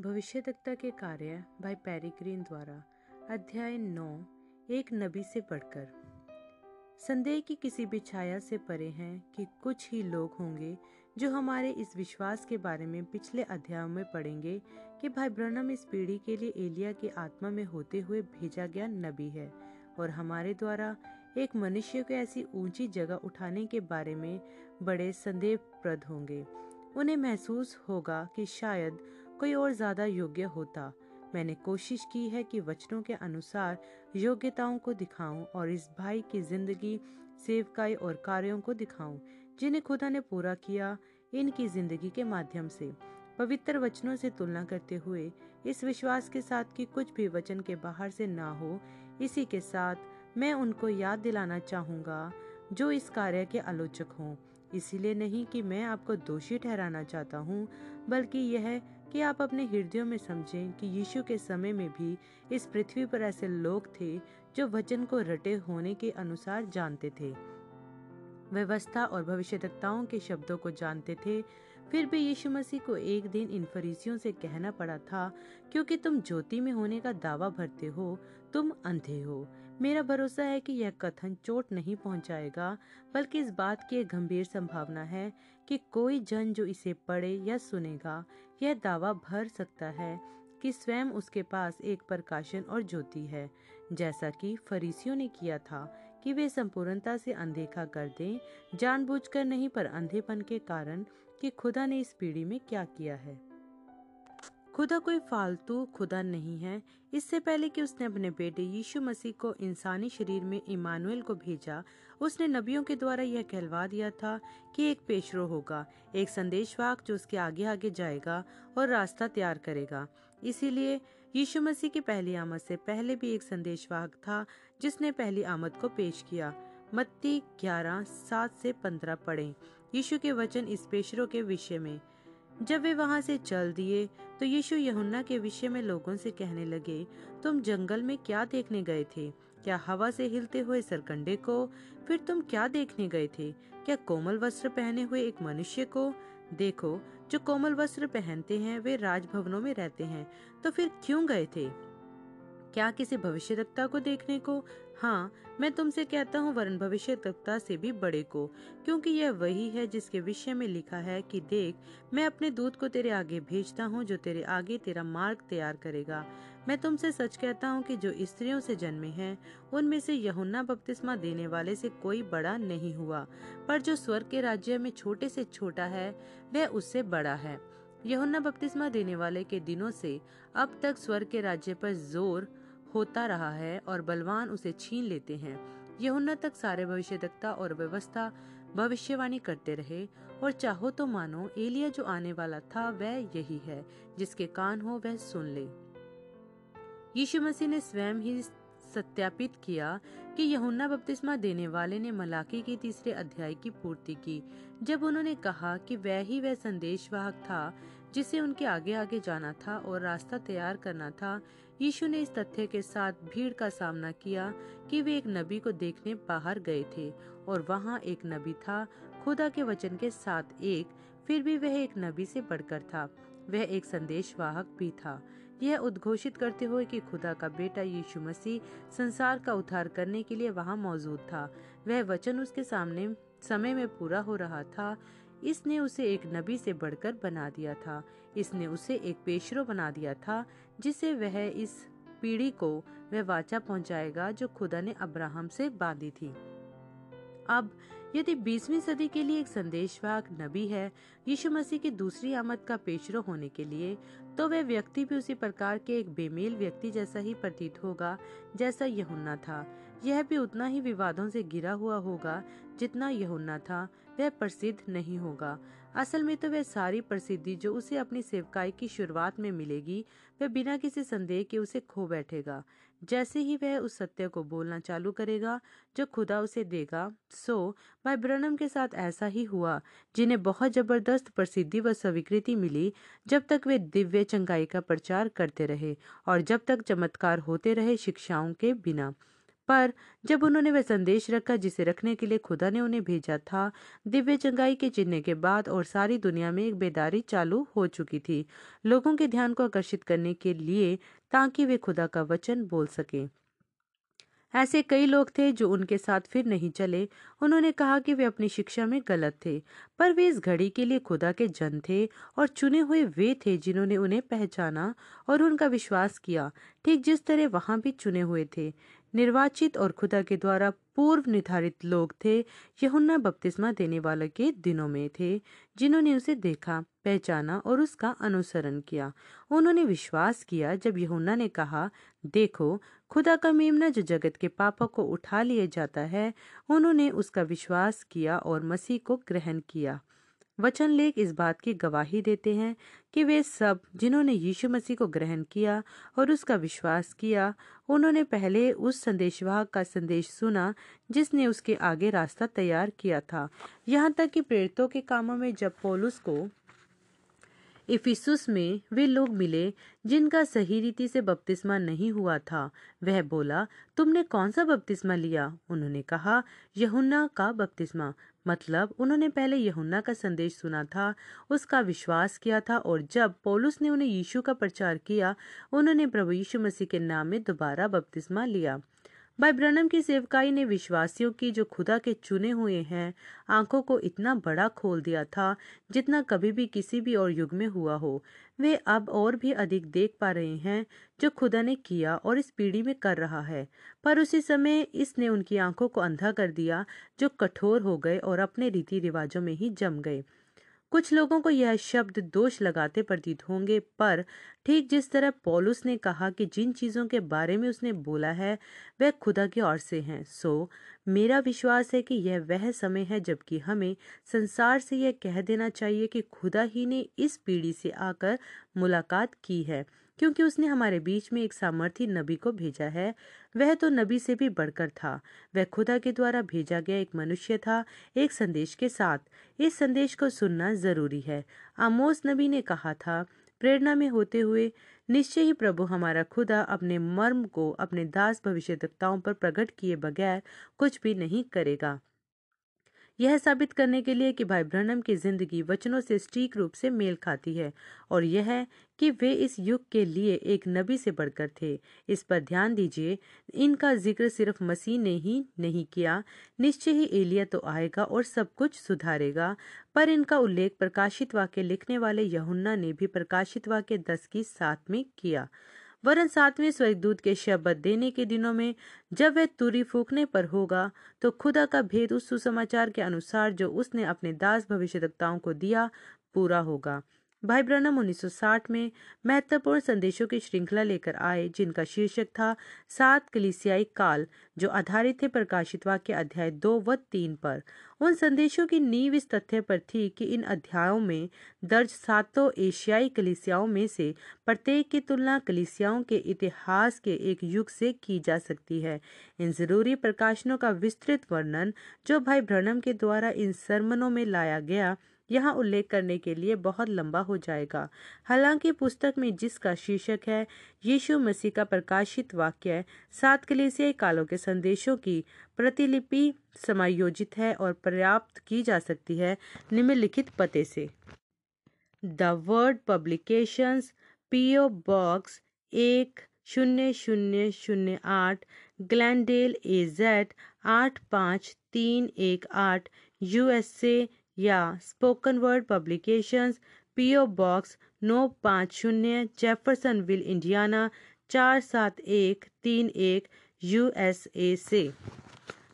भविष्यवक्ता के कार्य भाई पेरिग्रीन द्वारा अध्याय नौ, एक नबी से पढ़कर। संदेह की किसी भी छाया से परे हैं कि कुछ ही लोग होंगे जो हमारे इस विश्वास के बारे में पिछले अध्यायों में पढ़ेंगे कि भाई ब्रनम इस पीढ़ी के लिए एलिया की आत्मा में होते हुए भेजा गया नबी है और हमारे द्वारा एक मनुष्य को ऐसी ऊँची जगह उठाने के बारे में बड़े संदेहप्रद होंगे। उन्हें महसूस होगा कि शायद कोई और ज़्यादा योग्य होता। मैंने कोशिश की है कि वचनों के अनुसार योग्यताओं को दिखाऊँ और इस भाई की ज़िंदगी, सेवकाई और कार्यों को दिखाऊँ, जिन्हें खुदा ने पूरा किया इनकी ज़िंदगी के माध्यम से। पवित्र वचनों से तुलना करते हुए, इस विश्वास के साथ कि कुछ भी वचन के बाहर से ना हो, इसी के साथ मैं उनको याद दिलाना चाहूँगा, जो इस कार्य के आलोचक हों। इसीलिए नहीं कि मैं आपको दोषी ठहराना चाहता हूँ, बल्कि यह कि आप अपने हृदयों में समझें कि यीशु के समय में भी इस पृथ्वी पर ऐसे लोग थे जो वचन को रटे होने के अनुसार जानते थे। व्यवस्था और भविष्यताओं के शब्दों को जानते थे। फिर भी यीशु मसीह को एक दिन इन फरीसियों से कहना पड़ा था, क्योंकि तुम ज्योति में होने का दावा भरते हो, तुम अंधे हो। मेरा भरोसा है कि यह कथन चोट नहीं पहुंचाएगा, बल्कि इस बात की एक गंभीर संभावना है कि कोई जन जो इसे पढ़े या सुनेगा यह दावा भर सकता है कि स्वयं उसके पास एक प्रकाशन और ज्योति है। जैसा कि फरीसियों ने किया था कि वे संपूर्णता से अनदेखा कर दें, जानबूझकर नहीं, पर अंधेपन के कारण कि खुदा ने इस पीढ़ी में क्या किया है। खुदा कोई फालतू खुदा नहीं है। इससे पहले कि उसने अपने बेटे यीशु मसीह को इंसानी शरीर में इमानुएल को भेजा उसने नबियों के द्वारा यह कहलवा दिया था कि एक पेशरो होगा, एक संदेशवाक जो उसके आगे आगे जाएगा और रास्ता तैयार करेगा। इसीलिए यीशु मसीह की पहली आमद से पहले भी एक संदेशवाहक था, जिसने पहली आमद को पेश किया। मत्ती ग्यारह, सात से पंद्रह पढ़े। यीशु के वचन इस पेशरों के विषय में। जब वे वहाँ से चल दिए तो यीशु यहुन्ना के विषय में लोगों से कहने लगे, तुम जंगल में क्या देखने गए थे? क्या हवा से हिलते हुए सरकंडे को फिर तुम क्या देखने गए थे? क्या कोमल वस्त्र पहने हुए एक मनुष्य को? देखो, जो कोमल वस्त्र पहनते हैं, वे राजभवनों में रहते हैं तो फिर क्यों गए थे? क्या किसी भविष्यवक्ता को देखने को हाँ मैं तुमसे कहता हूँ वरण भविष्यवक्ता से भी बड़े को, क्योंकि यह वही है जिसके विषय में लिखा है कि देख, मैं अपने दूध को तेरे आगे भेजता हूँ जो तेरे आगे तेरा मार्ग तैयार करेगा। मैं तुमसे सच कहता हूँ कि जो स्त्रियों से जन्मे हैं, उनमें से यहुन्ना बपतिस्मा देने वाले से कोई बड़ा नहीं हुआ, पर जो स्वर्ग के राज्य में छोटे से छोटा है, वह उससे बड़ा है। यहुन्ना बपतिस्मा देने वाले के दिनों से अब तक स्वर्ग के राज्य पर ज़ोर होता रहा है और बलवान उसे छीन लेते हैं। यहुन्ना तक सारे भविष्यदक्ता और व्यवस्था भविष्यवाणी करते रहे और चाहो तो मानो एलिया जो आने वाला था वह यही है, जिसके कान हो वह सुन ले। यीशु मसीह ने स्वयं ही सत्यापित किया कि यहुन्ना बपतिस्मा देने वाले ने मलाकी के तीसरे अध्याय की पूर्ति की, जब उन्होंने कहा कि वह ही वह संदेशवाहक था जिसे उनके आगे आगे जाना था और रास्ता तैयार करना था, यीशु ने इस तथ्य के साथ भीड़ का सामना किया कि वे एक नबी को देखने बाहर गए थे और वहाँ एक नबी था, खुदा के वचन के साथ एक, फिर भी वह एक नबी से बढ़कर था। वह एक संदेशवाहक भी था। यह उद्घोषित करते हुए कि खुदा का बेटा यीशु मसीह संसार का उद्धार करने के लिए वहाँ मौजूद था। वह वचन उसके सामने, समय में पूरा हो रहा था इसने उसे एक नबी से बढ़कर बना दिया था। इसने उसे एक पेशरो बना दिया था, जिसे वह इस पीढ़ी को वह वाचा पहुंचाएगा जो खुदा ने अब्राहम से बांधी थी। अब यदि 20वीं सदी के लिए एक संदेशवाहक नबी है, यीशु मसीह की दूसरी आमद का पेशरो होने के लिए तो वह व्यक्ति भी उसी प्रकार के एक बेमेल व्यक्ति जैसा ही प्रतीत होगा, जैसा यहुन्ना था। यह भी उतना ही विवादों से गिरा हुआ होगा जितना यहुन्ना था। वह प्रसिद्ध नहीं होगा। असल में तो वह सारी प्रसिद्धि जो उसे अपनी सेवकाई की शुरुआत में मिलेगी, वह बिना किसी संदेह के उसे खो बैठेगा। जैसे ही वह उस सत्य को बोलना चालू करेगा, जो खुदा उसे देगा, सो भाई ब्रनम के साथ ऐसा ही हुआ, जिन्हें बहुत ज़बरदस्त प्रसिद्धि व स्वीकृति मिली, जब तक वे दिव्य चंगाई का प्रचार करते रहे और जब तक चमत्कार होते रहे शिक्षाओं के बिना। पर जब उन्होंने वह संदेश रखा जिसे रखने के लिए खुदा ने उन्हें भेजा था, दिव्य चंगाई के चिन्ह के बाद और सारी दुनिया में एक बेदारी चालू हो चुकी थी, लोगों के ध्यान को आकर्षित करने के लिए ताकि वे खुदा का वचन बोल सके। ऐसे कई लोग थे जो उनके साथ फिर नहीं चले। उन्होंने कहा कि वे अपनी शिक्षा में गलत थे, पर वे इस घड़ी के लिए खुदा के जन थे और चुने हुए वे थे जिन्होंने उन्हें पहचाना और उनका विश्वास किया, ठीक जिस तरह वहाँ भी चुने हुए थे। निर्वाचित और खुदा के द्वारा पूर्व निर्धारित लोग थे, यहुन्ना बपतिस्मा देने वाले के दिनों में थे, जिन्होंने उसे देखा, पहचाना और उसका अनुसरण किया। उन्होंने विश्वास किया, जब यहुन्ना ने कहा, देखो, खुदा का मेमना जो जगत के पापों को उठा लिया जाता है, उन्होंने उसका विश्वास किया और मसीह को ग्रहण किया। वचन लेख इस बात की गवाही देते हैं कि वे सब, जिन्होंने यीशु मसीह को ग्रहण किया और उसका विश्वास किया उन्होंने पहले उस संदेशवाहक का संदेश सुना, जिसने उसके आगे रास्ता तैयार किया था। यहाँ तक कि प्रेरितों के कामों में जब पोलुस को इफिसुस में वे लोग मिले, जिनका सही रीति से बपतिस्मा नहीं हुआ था। वह बोला, तुमने कौन सा बपतिस्मा लिया? उन्होंने कहा, यहुन्ना का बपतिस्मा। मतलब उन्होंने पहले यहुन्ना का संदेश सुना था, उसका विश्वास किया था और जब पौलुस ने उन्हें यीशु का प्रचार किया, उन्होंने प्रभु यीशु मसीह के नाम में दोबारा बपतिस्मा लिया। भाई ब्रनम की सेवकाई ने विश्वासियों की जो खुदा के चुने हुए हैं, आँखों को इतना बड़ा खोल दिया था जितना कभी भी किसी भी और युग में हुआ हो। वे अब और भी अधिक देख पा रहे हैं जो खुदा ने किया और इस पीढ़ी में कर रहा है। पर उसी समय इसने उनकी आँखों को अंधा कर दिया जो कठोर हो गए और अपने रीति रिवाजों में ही जम गए। कुछ लोगों को यह शब्द दोष लगाते प्रतीत होंगे, पर ठीक जिस तरह पॉलुस ने कहा कि जिन चीज़ों के बारे में उसने बोला है, वह खुदा की ओर से हैं। सो, मेरा विश्वास है कि यह वह समय है जबकि हमें संसार से यह कह देना चाहिए कि खुदा ही ने इस पीढ़ी से आकर मुलाकात की है। क्योंकि उसने हमारे बीच में एक सामर्थी नबी को भेजा है। वह तो नबी से भी बढ़कर था। वह खुदा के द्वारा भेजा गया एक मनुष्य था, एक संदेश के साथ। इस संदेश को सुनना ज़रूरी है। आमोस नबी ने कहा था, प्रेरणा में होते हुए निश्चय ही प्रभु हमारा खुदा अपने मर्म को अपने दास भविष्यताओं पर प्रकट किए बगैर कुछ भी नहीं करेगा। यह साबित करने के लिए कि भाई ब्रहणम की ज़िंदगी वचनों से स्टीक रूप से मेल खाती है और यह कि वे इस युग के लिए एक नबी से बढ़कर थे। इस पर ध्यान दीजिए, इनका ज़िक्र सिर्फ़ मसीह ने ही नहीं किया। निश्चय ही एलिया तो आएगा और सब कुछ सुधारेगा, पर इनका उल्लेख प्रकाशित वाक्य लिखने वाले यहुन्ना ने भी प्रकाशित वाक्य दस की सात में किया। वरन सातवें स्वर्गदूत के शब्द देने के दिनों में जब वह तुरी फूकने पर होगा तो खुदा का भेद उस सुसमाचार के अनुसार जो उसने अपने दास भविष्यताओं को दिया, पूरा होगा। भाई ब्रनम 1960 में महत्वपूर्ण संदेशों की श्रृंखला लेकर आए, जिनका शीर्षक था सात कलिसियाई काल, जो आधारित थे प्रकाशित वाक्य अध्याय दो व तीन पर। उन संदेशों की नींव इस तथ्य पर थी कि इन अध्यायों में दर्ज सातों एशियाई कलिसियाओं में से प्रत्येक की तुलना कलिसियाओं के इतिहास के एक युग से की जा सकती है। इन ज़रूरी प्रकाशनों का विस्तृत वर्णन, जो भाई ब्रनम के द्वारा इन सरमनों में लाया गया यहाँ उल्लेख करने के लिए बहुत लंबा हो जाएगा। हालाँकि पुस्तक में जिसका शीर्षक है, यीशु मसीह का प्रकाशित वाक्य सात कलेसियाई कालों के संदेशों की प्रतिलिपि समायोजित है और पर्याप्त की जा सकती है निम्नलिखित पते से। The word publications, PO box एक शून्य शून्य शून्य आठ ग्लैंडेल ए जेड आठ पाँच तीन एक आठ यूएसए या spoken word publications PO box नौ पाँच शून्य जेफरसन विल इंडियाना चार सात एक तीन एक यूएसए से।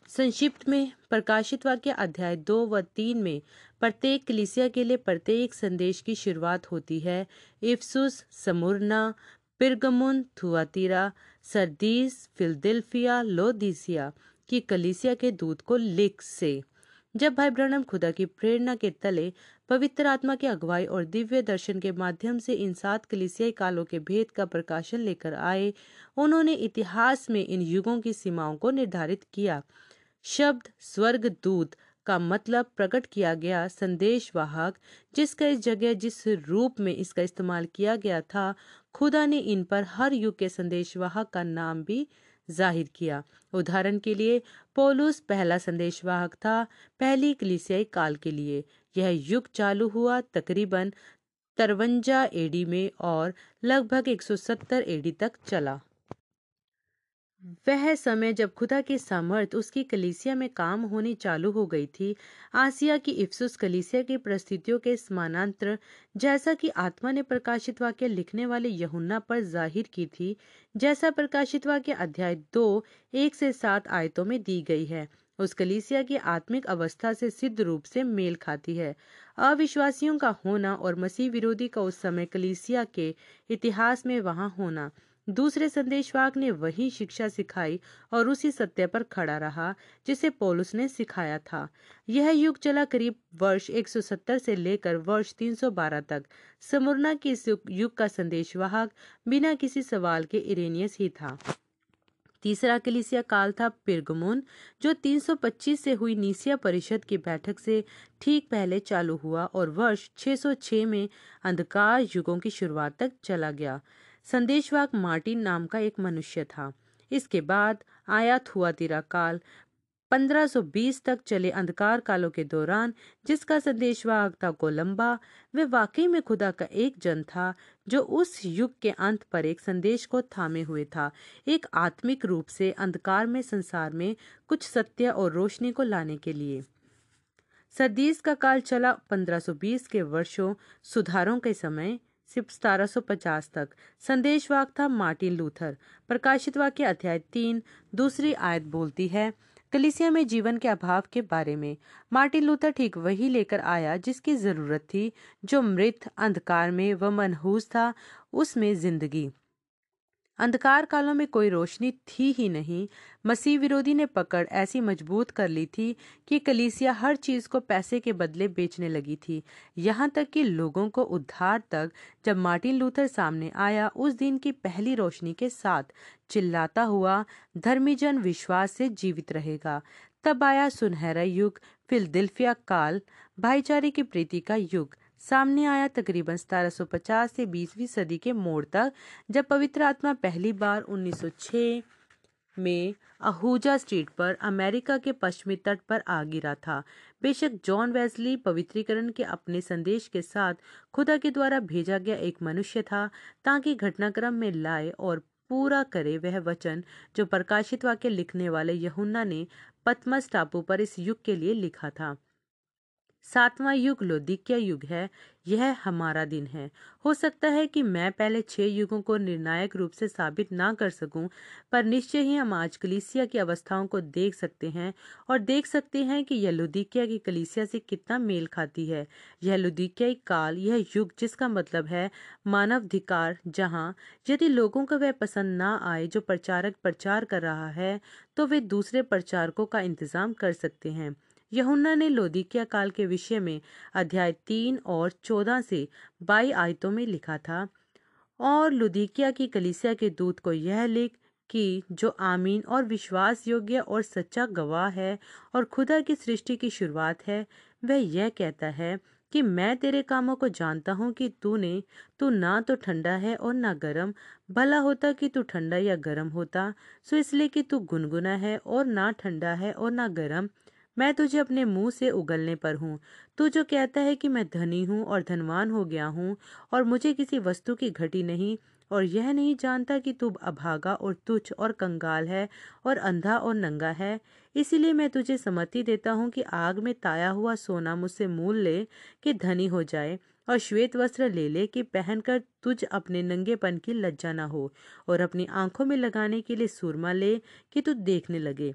संक्षिप्त में, प्रकाशित वाक्य अध्याय दो व तीन में, प्रत्येक कलिसिया के लिए प्रत्येक संदेश की शुरुआत होती है। Ephesus, Smyrna, Pergamum, Thyatira, Sardis, Philadelphia, Laodicea, की कलिसिया के दूत को लिख से। जब भाई ब्रनम खुदा की प्रेरणा के तले पवित्र आत्मा की अगुवाई और दिव्य दर्शन के माध्यम से इन सात कलिसियाई कालों के भेद का प्रकाशन लेकर आए, उन्होंने इतिहास में इन युगों की सीमाओं को निर्धारित किया। शब्द, स्वर्ग, दूत का मतलब प्रकट किया गया संदेश वाहक, जिसका इस जगह जिस रूप में इसका इस्तेमाल किया गया था, खुदा ने इन पर हर युग के संदेश वाहक का नाम भी ज़ाहिर किया। उदाहरण के लिए, पोलूस पहला संदेशवाहक था पहली कलिसियाई काल के लिए। यह युग चालू हुआ तकरीबन तरवंजा एडी में और लगभग 170 एडी तक चला। वह समय जब खुदा की सामर्थ उसकी कलीसिया में काम होनी चालू हो गई थी, आसिया की इफ्सुस कलीसिया की परिस्थितियों के समानांतर, जैसा कि आत्मा ने प्रकाशित वाक्य लिखने वाले यहुन्ना पर ज़ाहिर की थी, जैसा प्रकाशित वाक्य अध्याय दो, एक से सात आयतों में दी गई है, उस कलीसिया की आत्मिक अवस्था से सिद्ध रूप से मेल खाती है। अविश्वासियों का होना और मसीह विरोधी का उस समय कलीसिया के इतिहास में वहाँ होना दूसरे संदेशवाहक ने वही शिक्षा सिखाई और उसी सत्य पर खड़ा रहा, जिसे पोलुस ने सिखाया था। यह युग चला करीब वर्ष 170 से लेकर वर्ष 312 तक। समुरना के इस युग का संदेशवाहक बिना किसी सवाल के इरेनियस ही था। तीसरा कलिसिया काल था पिरगमुन, जो 325 से हुई नीसिया परिषद की बैठक से ठीक पहले चालू हुआ और वर्ष 606 में अंधकार युगों की शुरुआत तक चला गया। संदेशवाक मार्टिन नाम का एक मनुष्य था। इसके बाद आयात हुआ तिरा काल 1520 तक चले अंधकार कालों के दौरान, जिसका संदेशवाहक था कोलंबा, वे वाकई में खुदा का एक जन था, जो उस युग के अंत पर एक संदेश को थामे हुए था। एक आत्मिक रूप से अंधकार में, संसार में कुछ सत्य और रोशनी को लाने के लिए। सरदीस का काल चला 1520 के वर्षों सुधारों के समय। सिर्फ़ 1750 तक। संदेश संदेशवाक था मार्टिन लूथर। प्रकाशित वाक्य अध्याय तीन, दूसरी आयत बोलती है, कलिसिया में जीवन के अभाव के बारे में। मार्टिन लूथर ठीक वही लेकर आया जिसकी ज़रूरत थी, जो मृत अंधकार में व मनहूस था, उसमें ज़िंदगी। अंधकार कालों में कोई रोशनी थी ही नहीं। मसीह विरोधी ने पकड़ ऐसी मज़बूत कर ली थी कि कलीसिया हर चीज़ को पैसे के बदले बेचने लगी थी। यहाँ तक कि लोगों को उद्धार तक जब मार्टिन लूथर सामने आया, उस दिन की पहली रोशनी के साथ चिल्लाता हुआ, धर्मीजन विश्वास से जीवित रहेगा। तब आया सुनहरा युग, फिलदिल्फिया काल, भाईचारे की प्रीति का युग। सामने आया तकरीबन 1750 से 20वीं सदी के मोड़ तक, जब पवित्र आत्मा पहली बार 1906 में अहूजा स्ट्रीट पर अमेरिका के पश्चिमी तट पर आ गिरा था। बेशक जॉन वेस्ली पवित्रीकरण के अपने संदेश के साथ खुदा के द्वारा भेजा गया एक मनुष्य था, ताकि घटनाक्रम में लाए और पूरा करे वह वचन जो प्रकाशित वाक्य लिखने वाले यहुन्ना ने पतमस टापू पर इस युग के लिए लिखा था। सातवां युग लोदिक्या युग है, यह हमारा दिन है। हो सकता है कि मैं पहले छह युगों को निर्णायक रूप से साबित ना कर सकूँ, पर निश्चय ही हम आज कलीसिया की अवस्थाओं को देख सकते हैं और देख सकते हैं कि यह लुदिकिया की कलीसिया से कितना मेल खाती है। यह लुदिकियाई काल, यह युग जिसका मतलब है मानवाधिकार, जहाँ यदि लोगों को वह पसंद ना आए जो प्रचारक प्रचार कर रहा है तो वे दूसरे प्रचारकों का इंतज़ाम कर सकते हैं। यहुन्ना ने लोदिकिया काल के विषय में अध्याय तीन और चौदह से बाई आयतों में लिखा था। और लुदिकिया की कलिसिया के दूत को यह लिख कि जो आमीन और विश्वास योग्य और सच्चा गवाह है और खुदा की सृष्टि की शुरुआत है, वह यह कहता है कि मैं तेरे कामों को जानता हूँ कि तूने, तू ना तो ठंडा है और ना गर्म, भला होता कि तू ठंडा या गर्म होता, सो इसलिए कि तू गुनगुना है और ना ठंडा है और ना गर्म मैं तुझे अपने मुँह से उगलने पर हूँ। तू जो कहता है कि मैं धनी हूँ और धनवान हो गया हूँ और मुझे किसी वस्तु की घटी नहीं और यह नहीं जानता कि तू अभागा और तुच्छ और कंगाल है और अंधा और नंगा है। इसीलिए मैं तुझे सम्मति देता हूँ कि आग में ताया हुआ सोना मुझसे मूल ले कि धनी हो जाए और श्वेत वस्त्र ले ले कि पहनकर तुझ अपने नंगेपन की लज्जा न हो और अपनी आँखों में लगाने के लिए सुरमा ले कि तू देखने लगे।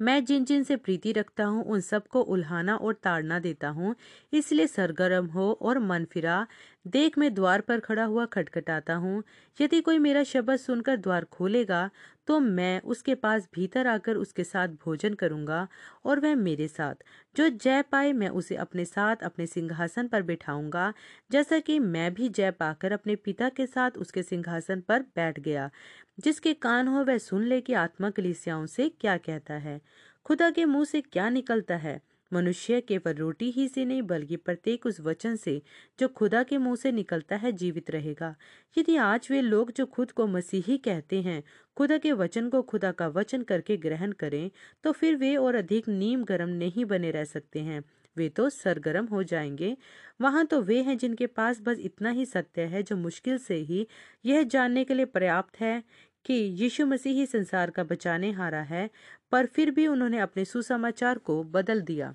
मैं जिन जिन से प्रीति रखता हूँ, उन सबको उल्हाना और ताड़ना देता हूँ। इसलिए सरगर्म हो और मन फिरा। देख मैं द्वार पर खड़ा हुआ खटखटाता हूँ। यदि कोई मेरा शब्द सुनकर द्वार खोलेगा तो मैं उसके पास भीतर आकर उसके साथ भोजन करूँगा और वह मेरे साथ। जो जय पाए मैं उसे अपने साथ, अपने सिंहासन पर बिठाऊँगा। जैसा कि मैं भी जय पाकर अपने पिता के साथ उसके सिंहासन पर बैठ गया, जिसके कान हो वह सुन ले कि आत्मा कलिसियाओं से क्या कहता है। खुदा के मुँह से क्या निकलता है? मनुष्य केवल रोटी ही से नहीं, बल्कि प्रत्येक उस वचन से जो खुदा के मुँह से निकलता है जीवित रहेगा। यदि आज वे लोग जो खुद को मसीही कहते हैं, खुदा के वचन को खुदा का वचन करके ग्रहण करें तो फिर वे और अधिक नीम गर्म नहीं बने रह सकते हैं। वे तो सरगर्म हो जाएँगे। वहाँ तो वे हैं जिनके पास बस इतना ही सत्य है जो मुश्किल से ही यह जानने के लिए पर्याप्त है कि यीशु मसीह ही संसार का बचाने हारा है, पर फिर भी उन्होंने अपने सुसमाचार को बदल दिया।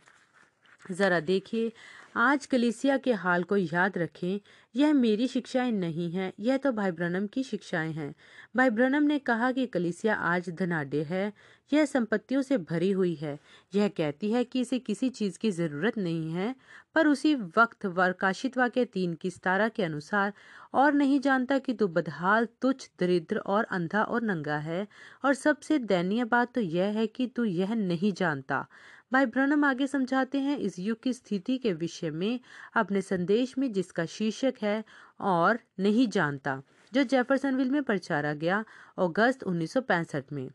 जरा देखिए आज कलिसिया के हाल को याद रखें, यह मेरी शिक्षाएँ नहीं हैं, यह तो भाई ब्रनम की शिक्षाएँ हैं। भाई ब्रनम ने कहा कि कलिसिया आज धनाढ़ है, यह संपत्तियों से भरी हुई है। यह कहती है कि इसे किसी चीज़ की ज़रूरत नहीं है, पर उसी वक्त वर्काशित के तीन की सतारा के अनुसार, और नहीं जानता कि तू बदहाल, तुच्छ, दरिद्र और अंधा और नंगा है, और सबसे दयनीय बात तो यह है कि तू यह नहीं जानता। भाई ब्रनम आगे समझाते हैं, इस युग की स्थिति के विषय में, अपने संदेश में जिसका शीर्षक है, और नहीं जानता, जो जेफरसनविल में प्रचारा गया, अगस्त 1965 में।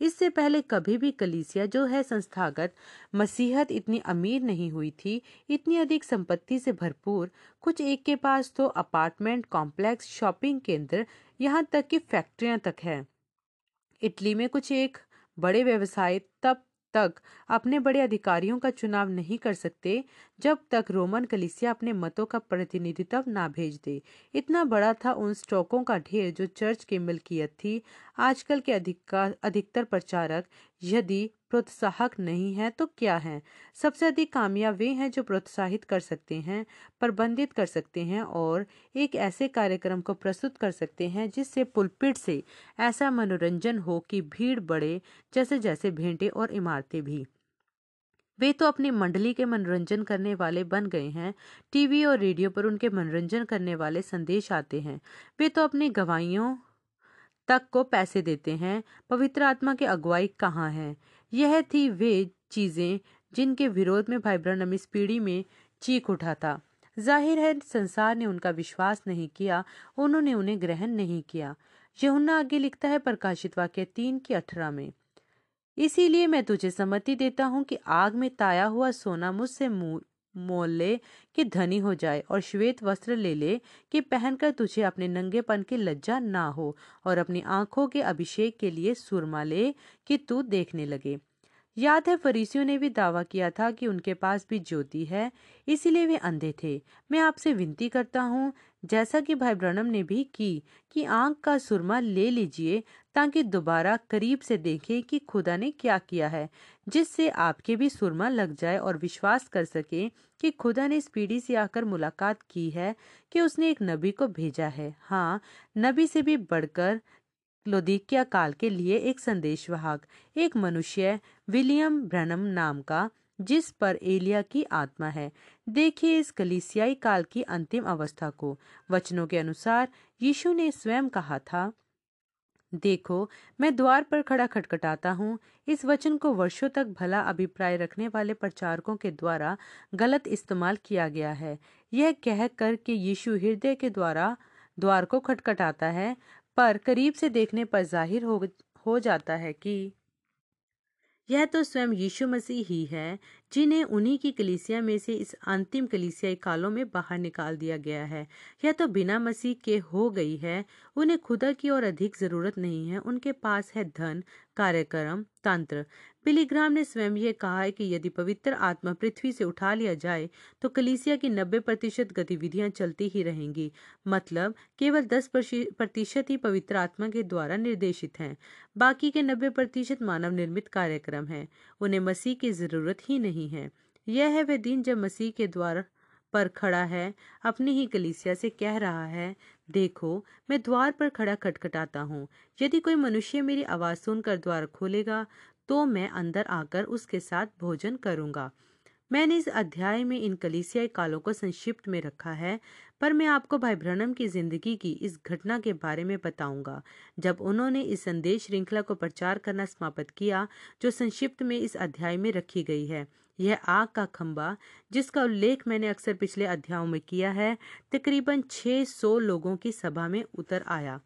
इससे पहले कभी भी कलीसिया, जो है संस्थागत, मसीहत इतनी अमीर नहीं हुई थी, इतनी अधिक संपत्ति से भरपूर, कुछ एक के पास तो अपार्टमेंट, कॉम्प्लेक्स, शॉपिंग केंद्र, यहाँ तक कि फैक्ट्रियाँ तक है। इटली में कुछ एक बड़े व्यवसाय तब तक अपने बड़े अधिकारियों का चुनाव नहीं कर सकते, जब तक रोमन कलिसिया अपने मतों का प्रतिनिधित्व ना भेज दे। इतना बड़ा था उन स्टॉकों का ढेर जो चर्च की मिल्कियत थी। आजकल के अधिकतर प्रचारक यदि प्रोत्साहक नहीं है तो क्या है? सबसे अधिक कामयाब वे हैं जो प्रोत्साहित कर सकते हैं, प्रबंधित कर सकते हैं और एक ऐसे कार्यक्रम को प्रस्तुत कर सकते हैं जिससे पुलपिट से ऐसा मनोरंजन हो कि भीड़ बढ़े जैसे जैसे भेंटे और इमारतें भी। वे तो अपनी मंडली के मनोरंजन करने वाले बन गए हैं, टीवी और रेडियो पर उनके मनोरंजन करने वाले संदेश आते हैं। वे तो अपनी गवाहियों तक को पैसे देते हैं, पवित्र आत्मा की अगुवाई कहाँ है? यह थी वे चीज़ें जिनके विरोध में भाई इस पीढ़ी में चीख उठा था। ज़ाहिर है, संसार ने उनका विश्वास नहीं किया, उन्होंने उन्हें ग्रहण नहीं किया। यहुन्ना आगे लिखता है प्रकाशित वाक्य तीन की अठारह में, इसीलिए मैं तुझे सम्मति देता हूँ कि आग में ताया हुआ सोना मुझसे मोल ले कि धनी हो जाए और श्वेत वस्त्र ले ले कि पहनकर तुझे अपने नंगेपन की लज्जा ना हो और अपनी आँखों के अभिषेक के लिए सुरमा ले कि तू देखने लगे। याद है फरीसियों ने भी दावा किया था कि उनके पास भी ज्योति है, इसीलिए वे अंधे थे। मैं आपसे विनती करता हूँ, जैसा कि भाई ब्रणम ने भी की, कि आँख का सुरमा ले लीजिए, ताकि दोबारा करीब से देखें कि खुदा ने क्या किया है, जिससे आपके भी सुरमा लग जाए और विश्वास कर सके कि खुदा ने इस पीढ़ी से आकर मुलाकात की है कि उसने एक नबी को भेजा है। हाँ नबी से भी बढ़कर लोदिकिया काल के लिए एक संदेशवाहक, एक मनुष्य, विलियम ब्रनम नाम का, जिस पर एलिया की आत्मा है। देखिए इस कलिसियाई काल की अंतिम अवस्था को। वचनों के अनुसार, यीशु ने स्वयं कहा था, देखो, मैं द्वार पर खड़ा खटखटाता हूँ। इस वचन को वर्षों तक भला अभिप्राय रखने वाले प्रचारकों के द्वारा गलत इस्तेमाल किया गया है। यह कह कर कि यीशु हृदय के द्वारा, द्वार को खटखटाता है पर करीब से देखने पर ज़ाहिर हो, हो जाता है कि यह तो स्वयं यीशु मसीह ही है जिन्हें उन्हीं की कलीसिया में से इस अंतिम कलीसियाई कालों में बाहर निकाल दिया गया है। यह तो बिना मसीह के हो गई है, उन्हें खुदा की और अधिक ज़रूरत नहीं है, उनके पास है धन, कार्यक्रम, तंत्र। पिलीग्राम ने स्वयं यह कहा है कि यदि पवित्र आत्मा पृथ्वी से उठा लिया जाए तो कलीसिया की नब्बे प्रतिशत गतिविधियाँ चलती ही रहेंगी। मतलब केवल दस प्रतिशत ही पवित्र आत्मा के द्वारा निर्देशित हैं। बाकी के नब्बे प्रतिशत मानव निर्मित कार्यक्रम हैं। उन्हें मसीह की ज़रूरत ही नहीं है। यह है वह दिन जब मसीह के द्वार पर खड़ा है, अपनी ही कलीसिया से कह रहा है, देखो, मैं द्वार पर खड़ा खटखटाता हूँ। यदि कोई मनुष्य मेरी आवाज़ सुनकर द्वार खोलेगा तो मैं अंदर आकर उसके साथ भोजन करूँगा। मैंने इस अध्याय में इन कलीसियाई कालों को संक्षिप्त में रखा है, पर मैं आपको भाई ब्रनम की ज़िंदगी की इस घटना के बारे में बताऊँगा। जब उन्होंने इस संदेश श्रृंखला को प्रचार करना समाप्त किया, जो संक्षिप्त में इस अध्याय में रखी गई है यह आग का खंबा, जिसका उल्लेख मैंने अक्सर पिछले अध्यायों में किया है, तकरीबन 600 लोगों की सभा में उतर आया।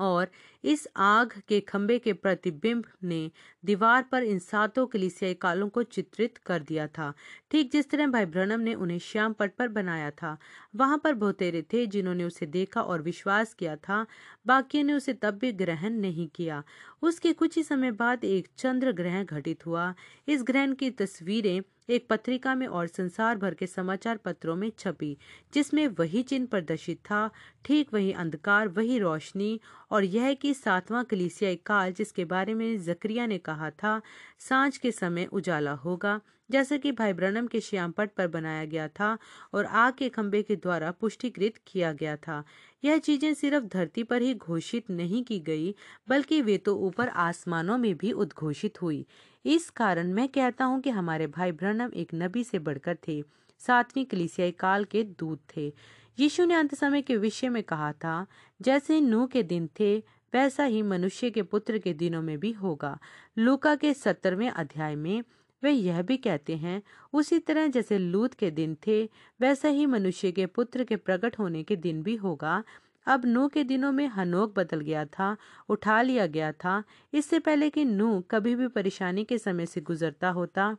और इस आग के खंबे के प्रतिबिंब ने दीवार पर इन सातों कलिसियाई कालों को चित्रित कर दिया था। ठीक जिस तरह भाई ब्रनम ने उन्हें श्याम पट पर बनाया था, वहाँ पर बहुतेरे थे जिन्होंने उसे देखा और विश्वास किया था, बाकियों ने उसे तब भी ग्रहण नहीं किया। उसके कुछ ही समय बाद एक चंद्र ग्रहण घटित हुआ। इस ग्रहण की तस्वीरें एक पत्रिका में और संसार भर के समाचार पत्रों में छपी, जिसमें वही चिन्ह प्रदर्शित था, ठीक वही अंधकार, वही रोशनी, और यह कि सातवां कलीसियाई काल, जिसके बारे में जक्रिया ने कहा था, साँझ के समय उजाला होगा। जैसा कि भाई ब्रनम के श्यामपट पर बनाया गया था और आग के खंबे के द्वारा पुष्टिकृत किया गया था। यह चीज़ें सिर्फ़ धरती पर ही घोषित नहीं की गई, बल्कि वे तो ऊपर आसमानों में भी उद्घोषित हुई। इस कारण मैं कहता हूँ कि हमारे भाई ब्रनम एक नबी से बढ़कर थे। सातवीं कलिसियाई काल के दूत थे। यीशु ने अंत समय के विषय में कहा था, जैसे नू के दिन थे, वैसा ही मनुष्य के पुत्र के दिनों में भी होगा। लूका के सत्तरवें अध्याय में वे यह भी कहते हैं, उसी तरह जैसे लूत के दिन थे, वैसा ही मनुष्य के पुत्र के प्रकट होने के दिन भी होगा। अब नू के दिनों में हनोक बदल गया था, उठा लिया गया था। इससे पहले कि नू कभी भी परेशानी के समय से गुजरता होता,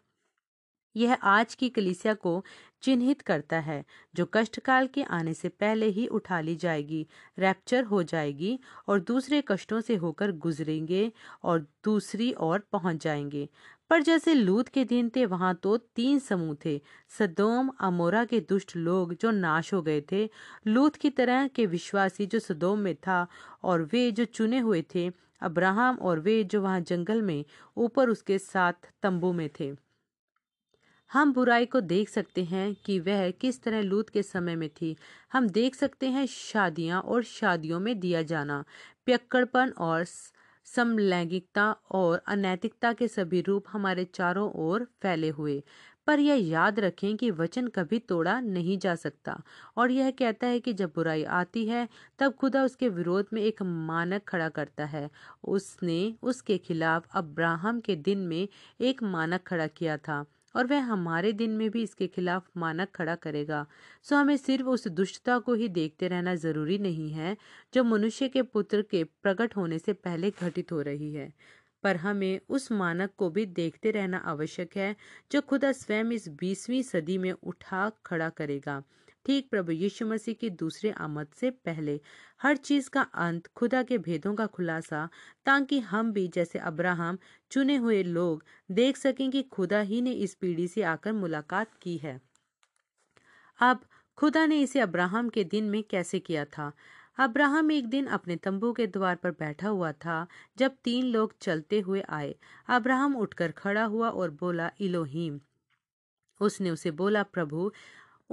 यह आज की कलिसिया को चिन्हित करता है, जो कष्टकाल के आने से पहले ही उठा ली जाएगी, रैप्चर हो जाएगी और दूसरे कष्टों से होकर गुजरेंगे और दूसरी ओर पहुँच जाएँगे। पर जैसे लूत के दिन थे, वहाँ तो तीन समूह थे, सदोम, अमोरा के दुष्ट लोग जो नाश हो गए थे, लूत की तरह के विश्वासी जो सदोम में था और वे जो चुने हुए थे, अब्राहम और वे जो वहाँ जंगल में, ऊपर उसके साथ तंबू में थे। हम बुराई को देख सकते हैं कि वह किस तरह लूत के समय में थी। हम देख सकते हैं शादियाँ और शादियों में दिया जाना, पियक्कड़पन और समलैंगिकता और अनैतिकता के सभी रूप हमारे चारों ओर फैले हुए। पर यह याद रखें कि वचन कभी तोड़ा नहीं जा सकता और यह कहता है कि जब बुराई आती है, तब खुदा उसके विरोध में एक मानक खड़ा करता है। उसने उसके खिलाफ अब्राहम के दिन में एक मानक खड़ा किया था। और वह हमारे दिन में भी इसके खिलाफ मानक खड़ा करेगा। सो हमें सिर्फ़ उस दुष्टता को ही देखते रहना ज़रूरी नहीं है, जो मनुष्य के पुत्र के प्रकट होने से पहले घटित हो रही है। पर हमें उस मानक को भी देखते रहना आवश्यक है, जो खुदा स्वयं इस बीसवीं सदी में उठा खड़ा करेगा। ठीक प्रभु यीशु मसीह की दूसरे आमद से पहले हर चीज़ का अंत, खुदा के भेदों का खुलासा, ताकि हम भी जैसे अब्राहम, चुने हुए लोग, देख सकें कि खुदा ही ने इस पीढ़ी से आकर मुलाकात की है। अब, खुदा ने इसे अब्राहम के दिन में कैसे किया था? अब्राहम एक दिन अपने तंबू के द्वार पर बैठा हुआ था, जब तीन लोग चलते हुए आए। अब्राहम उठकर खड़ा हुआ और बोला, इलोहीम। उसने उसे बोला, प्रभु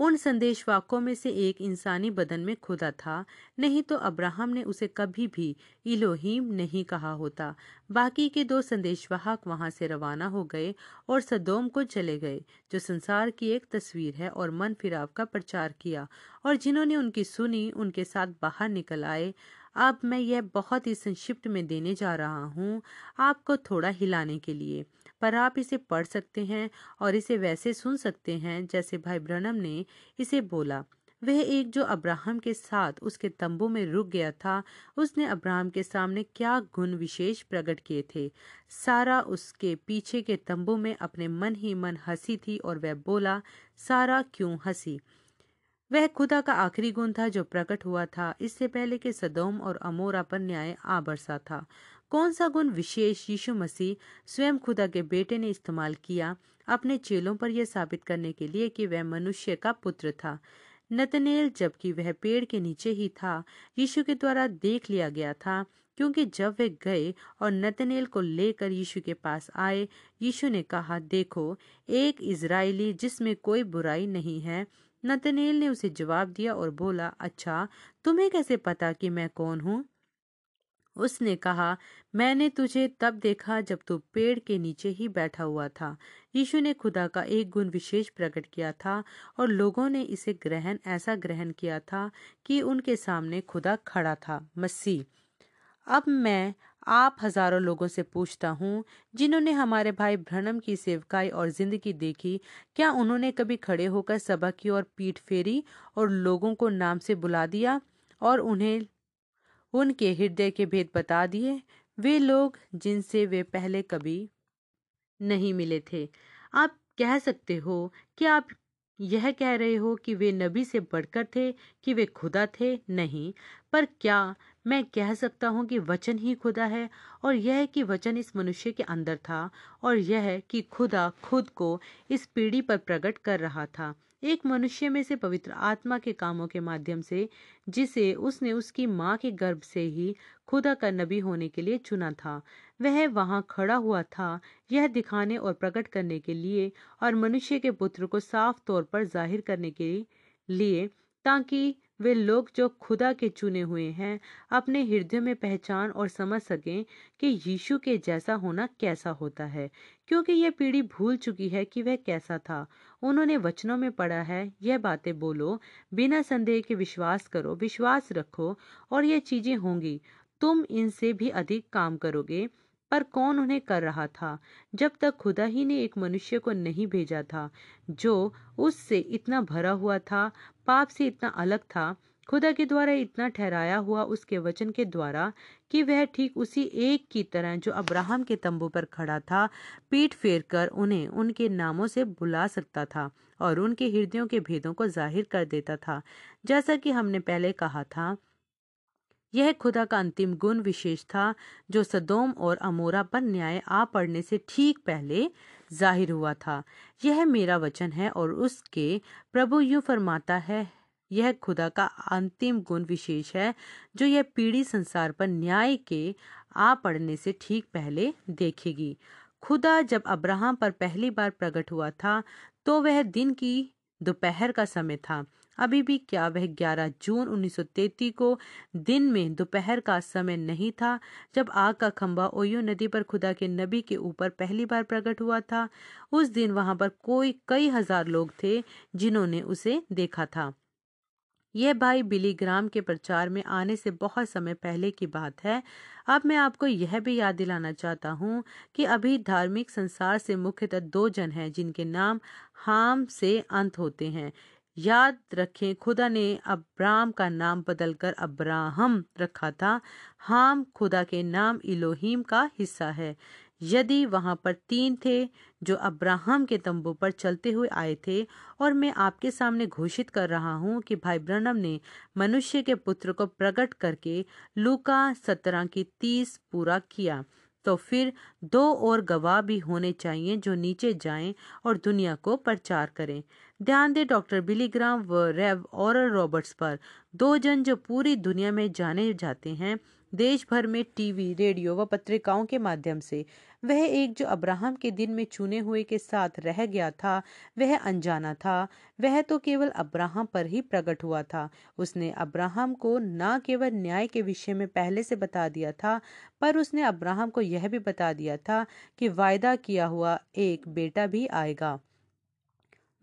उन संदेशवाकों में से एक इंसानी बदन में खुदा था, नहीं तो अब्राहम ने उसे कभी भी इलोहीम नहीं कहा होता। बाकी के दो संदेशवाहक वहाँ से रवाना हो गए और सदोम को चले गए, जो संसार की एक तस्वीर है और मन फिराव का प्रचार किया और जिन्होंने उनकी सुनी, उनके साथ बाहर निकल आए। अब मैं यह बहुत ही संक्षिप्त में देने जा रहा हूँ आपको थोड़ा हिलाने के लिए। पर आप इसे पढ़ सकते हैं और इसे वैसे सुन सकते हैं, जैसे भाई ब्रनम ने इसे बोला। वह एक जो अब्राहम के साथ उसके तंबू में रुक गया था, उसने अब्राहम के सामने क्या गुण विशेष प्रकट किए थे। सारा उसके पीछे के तंबू में अपने मन ही मन हँसी थी और वह बोला, सारा क्यों हँसी? वह खुदा का आखिरी गुण था जो प्रकट हुआ था। इससे पहले कि सदोम और अमोरा पर न्याय आ बरसा था। कौन सा गुण विशेष यीशु मसीह स्वयं खुदा के बेटे ने इस्तेमाल किया अपने चेलों पर यह साबित करने के लिए कि वह मनुष्य का पुत्र था। नतनेल जबकि वह पेड़ के नीचे ही था, यीशु के द्वारा देख लिया गया था, क्योंकि जब वे गए और नतनेल को लेकर यीशु के पास आए, यीशु ने कहा, देखो, एक इज़राइली जिसमें कोई बुराई नहीं है। नतनेल ने उसे जवाब दिया और बोला अच्छा तुम्हें कैसे पता कि मैं कौन हूँ? उसने कहा, मैंने तुझे तब देखा जब तू पेड़ के नीचे ही बैठा हुआ था। यीशु ने खुदा का एक गुण विशेष प्रकट किया था और लोगों ने इसे ग्रहण, ऐसा ग्रहण किया था कि उनके सामने खुदा खड़ा था, मसीह। अब मैं आप हज़ारों लोगों से पूछता हूँ, जिन्होंने हमारे भाई भ्रनम की सेवकाई और ज़िंदगी देखी, क्या उन्होंने कभी खड़े होकर सभा की ओर पीठ फेरी और लोगों को नाम से बुला दिया और उन्हें उनके हृदय के भेद बता दिए। वे लोग जिनसे वे पहले कभी नहीं मिले थे। आप कह सकते हो कि आप यह कह रहे हो कि वे नबी से बढ़कर थे, कि वे खुदा थे? नहीं। पर क्या मैं कह सकता हूँ कि वचन ही खुदा है? और यह कि वचन इस मनुष्य के अंदर था, और यह कि खुदा खुद को इस पीढ़ी पर प्रकट कर रहा था। एक मनुष्य में से पवित्र आत्मा के कामों के माध्यम से, जिसे उसने उसकी माँ के गर्भ से ही खुदा का नबी होने के लिए चुना था। वह वहाँ खड़ा हुआ था, यह दिखाने और प्रकट करने के लिए और मनुष्य के पुत्र को साफ़ तौर पर ज़ाहिर करने के लिए, ताकि वे लोग जो खुदा के चुने हुए हैं, अपने हृदय में पहचान और समझ सकें कि यीशु के जैसा होना कैसा होता है। क्योंकि यह पीढ़ी भूल चुकी है कि वह कैसा था। उन्होंने वचनों में पढ़ा है, यह बातें बोलो, बिना संदेह के विश्वास करो, विश्वास रखो और यह चीज़ें होंगी। तुम इनसे भी अधिक काम करोगे। पर कौन उन्हें कर रहा था, जब तक खुदा ही ने एक मनुष्य को नहीं भेजा था, जो उससे इतना भरा हुआ था, पाप से इतना अलग था, खुदा के द्वारा इतना ठहराया हुआ उसके वचन के द्वारा कि वह ठीक उसी एक की तरह जो अब्राहम के तंबू पर खड़ा था, पीठ फेर कर उन्हें उनके नामों से बुला सकता था और उनके हृदयों के भेदों को ज़ाहिर कर देता था। जैसा कि हमने पहले कहा था यह खुदा का अंतिम गुण विशेष था, जो सदोम और अमोरा पर न्याय आ पड़ने से ठीक पहले ज़ाहिर हुआ था। यह मेरा वचन है और उसके प्रभु यूँ फरमाता है, यह खुदा का अंतिम गुण विशेष है, जो यह पीढ़ी संसार पर न्याय के आ पड़ने से ठीक पहले देखेगी। खुदा जब अब्राहम पर पहली बार प्रकट हुआ था तो वह दिन की दोपहर का समय था। अभी भी क्या वह 11 जून 1933 को दिन में दोपहर का समय नहीं था, जब आग का खंभा ओयो नदी पर खुदा के नबी के ऊपर पहली बार प्रकट हुआ था। उस दिन वहाँ पर कोई कई हज़ार लोग थे जिन्होंने उसे देखा था। यह भाई बिली ग्राम के प्रचार में आने से बहुत समय पहले की बात है। अब मैं आपको यह भी याद दिलाना चाहता हूँ कि अभी धार्मिक संसार से मुख्यतः दो जन हैं जिनके नाम हाम से अंत होते हैं। याद रखें, खुदा ने अब्राम का नाम बदलकर अब्राहम रखा था। हाम खुदा के नाम इलोहिम का हिस्सा है। यदि वहाँ पर तीन थे जो अब्राहम के तंबू पर चलते हुए आए थे, और मैं आपके सामने घोषित कर रहा हूँ कि भाई ब्रनम ने मनुष्य के पुत्र को प्रकट करके लूका सत्रह की तीस पूरा किया तो फिर दो और गवाह भी होने चाहिए जो नीचे जाएँ और दुनिया को प्रचार करें। ध्यान दें, डॉक्टर बिलीग्राम व रेव और रॉबर्ट्स पर दो जन जो पूरी दुनिया में जाने जाते हैं देश भर में टीवी, रेडियो व पत्रिकाओं के माध्यम से। वह एक जो अब्राहम के दिन में चुने हुए के साथ रह गया था, वह अनजाना था। वह तो केवल अब्राहम पर ही प्रकट हुआ था। उसने अब्राहम को न केवल न्याय के विषय में पहले से बता दिया था, पर उसने अब्राहम को यह भी बता दिया था कि वायदा किया हुआ एक बेटा भी आएगा।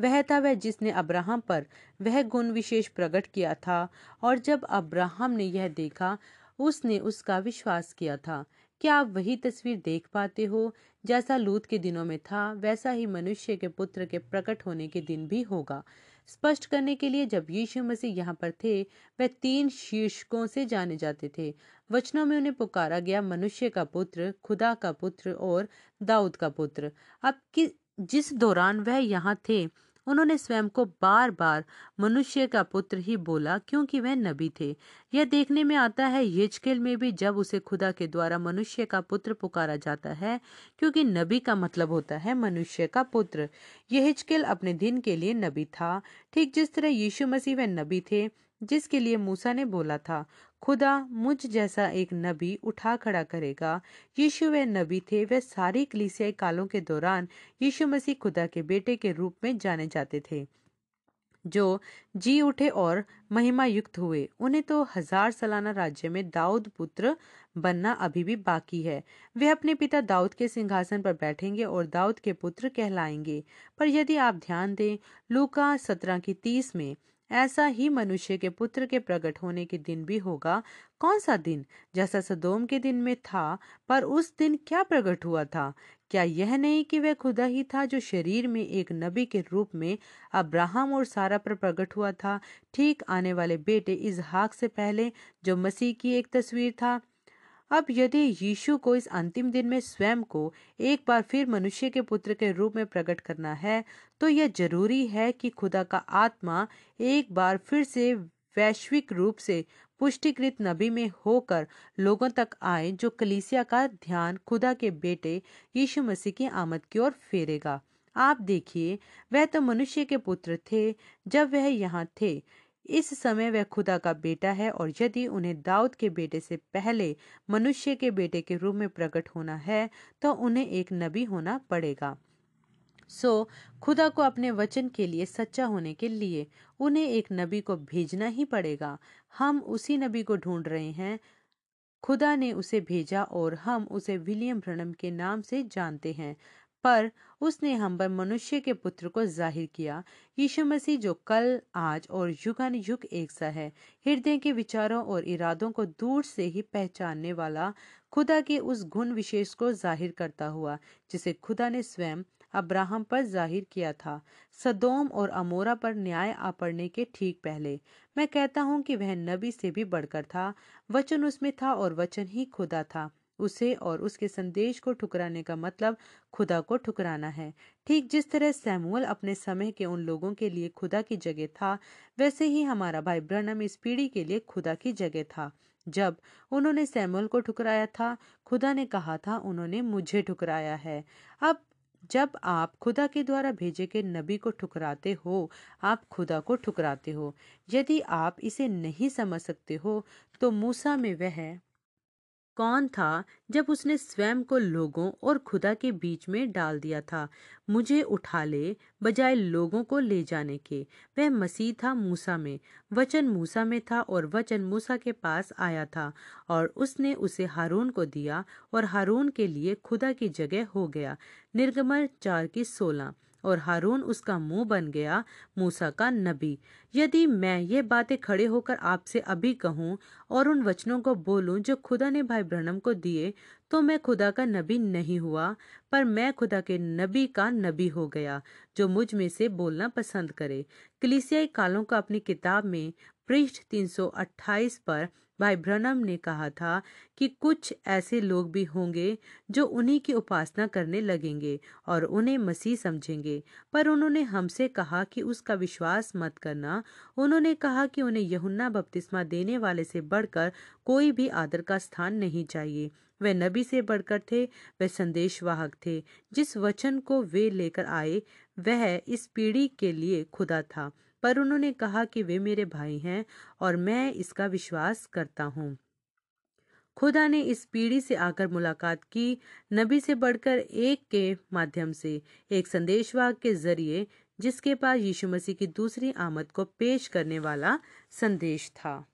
वह था वह जिसने अब्राहम पर वह गुण विशेष प्रकट किया था, और जब अब्राहम ने यह देखा, उसने उसका विश्वास किया था। क्या आप वही तस्वीर देख पाते हो, जैसा लूत के दिनों में था, वैसा ही मनुष्य के पुत्र के प्रकट होने के दिन भी होगा। स्पष्ट करने के लिए जब यीशु मसीह यहाँ पर थे, वह तीन शीर्षकों से जाने जाते थे। वचनों में उन्हें पुकारा गया, मनुष्य का पुत्र, खुदा का पुत्र और दाऊद का पुत्र। अब कि, जिस दौरान वह यहाँ थे उन्होंने स्वयं को बार बार मनुष्य का पुत्र ही बोला, क्योंकि वह नबी थे। यह देखने में आता है, यजकेल में भी जब उसे खुदा के द्वारा मनुष्य का पुत्र पुकारा जाता है, क्योंकि नबी का मतलब होता है मनुष्य का पुत्र। यह अपने दिन के लिए नबी था। ठीक जिस तरह यीशु मसीह वह नबी थे जिसके लिए मूसा ने बोला था, खुदा मुझ जैसा एक नबी उठा खड़ा करेगा। यीशु वे नबी थे वे सारी कलीसियाई कालों के दौरान यीशु मसीह खुदा के बेटे के रूप में जाने जाते थे, जो जी उठे और महिमा युक्त हुए। उन्हें तो हज़ार सालाना राज्य में दाऊद पुत्र बनना अभी भी बाकी है। वे अपने पिता दाऊद के सिंहासन पर बैठेंगे और दाऊद के पुत्र कहलाएँगे। पर यदि आप ध्यान दें, लूका सत्रह की तीस में ऐसा ही मनुष्य के पुत्र के प्रकट होने के दिन भी होगा। कौन सा दिन? जैसा सदोम के दिन में था, पर उस दिन क्या प्रकट हुआ था? क्या यह नहीं कि वह खुदा ही था जो शरीर में एक नबी के रूप में अब्राहम और सारा पर प्रकट हुआ था? ठीक आने वाले बेटे इजहाक से पहले जो मसीह की एक तस्वीर था। अब यदि यीशु को इस अंतिम दिन में स्वयं को एक बार फिर मनुष्य के पुत्र के रूप में प्रकट करना है तो यह ज़रूरी है कि खुदा का आत्मा एक बार फिर से वैश्विक रूप से पुष्टिकृत नबी में होकर लोगों तक आए जो कलीसिया का ध्यान खुदा के बेटे यीशु मसीह की आमद की ओर फेरेगा। आप देखिए, वह तो मनुष्य के पुत्र थे जब वह यहाँ थे। इस समय वह खुदा का बेटा है और यदि उन्हें दाऊद के बेटे से पहले मनुष्य के बेटे के रूप में प्रकट होना है तो उन्हें एक नबी होना पड़ेगा। सो so, खुदा को अपने वचन के लिए सच्चा होने के लिए उन्हें एक नबी को भेजना ही पड़ेगा। हम उसी नबी को ढूंढ रहे हैं। खुदा ने उसे भेजा और हम उसे विलियम ब्रनम के नाम से जानते हैं। पर उसने हम पर मनुष्य के पुत्र को ज़ाहिर किया। यीशु मसीह जो कल, आज और युगान युग एक सा है, हृदय के विचारों और इरादों को दूर से ही पहचानने वाला, खुदा के उस गुण विशेष को ज़ाहिर करता हुआ, जिसे खुदा ने स्वयं अब्राहम पर ज़ाहिर किया था। सदोम और अमोरा पर न्याय आ पड़ने के ठीक पहले। मैं कहता हूँ कि वह नबी से भी बढ़कर था, वचन उसमें था और वचन ही खुदा था। उसे और उसके संदेश को ठुकराने का मतलब खुदा को ठुकराना है। ठीक जिस तरह सैमुअल अपने समय के उन लोगों के लिए खुदा की जगह था, वैसे ही हमारा भाई ब्रनम इस पीढ़ी के लिए खुदा की जगह था। जब उन्होंने सैमुअल को ठुकराया था, खुदा ने कहा था, उन्होंने मुझे ठुकराया है। अब जब आप खुदा के द्वारा भेजे के नबी को ठुकराते हो, आप खुदा को ठुकराते हो। यदि आप इसे नहीं समझ सकते हो तो मूसा में वह कौन था जब उसने स्वयं को लोगों और खुदा के बीच में डाल दिया था? मुझे उठा ले, बजाय लोगों को ले जाने के। वह मसीह था मूसा में। वचन मूसा में था और वचन मूसा के पास आया था। और उसने उसे हारून को दिया और हारून के लिए खुदा की जगह हो गया। निर्गमन चार की सोलह। और हारून उसका मुँह बन गया मूसा का नबी। यदि मैं ये बातें खड़े होकर आपसे अभी कहूँ और उन वचनों को बोलूँ जो खुदा ने भाई ब्रहणम को दिए तो मैं खुदा का नबी नहीं हुआ, पर मैं खुदा के नबी का नबी हो गया, जो मुझमें से बोलना पसंद करे। कलिसियाई कालों का अपनी किताब में पृष्ठ 328 पर भाई ब्रनम ने कहा था कि कुछ ऐसे लोग भी होंगे जो उन्हीं की उपासना करने लगेंगे और उन्हें मसीह समझेंगे। पर उन्होंने हमसे कहा कि उसका विश्वास मत करना। उन्होंने कहा कि उन्हें यहुन्ना बपतिस्मा देने वाले से बढ़कर कोई भी आदर का स्थान नहीं चाहिए। वे नबी से बढ़कर थे, वे संदेशवाहक थे। जिस वचन को वे लेकर आए, वह इस पीढ़ी के लिए खुदा था। पर उन्होंने कहा कि वे मेरे भाई हैं और मैं इसका विश्वास करता हूँ। खुदा ने इस पीढ़ी से आकर मुलाकात की, नबी से बढ़कर एक के माध्यम से, एक संदेशवाहक के ज़रिए, जिसके पास यीशु मसीह की दूसरी आमद को पेश करने वाला संदेश था।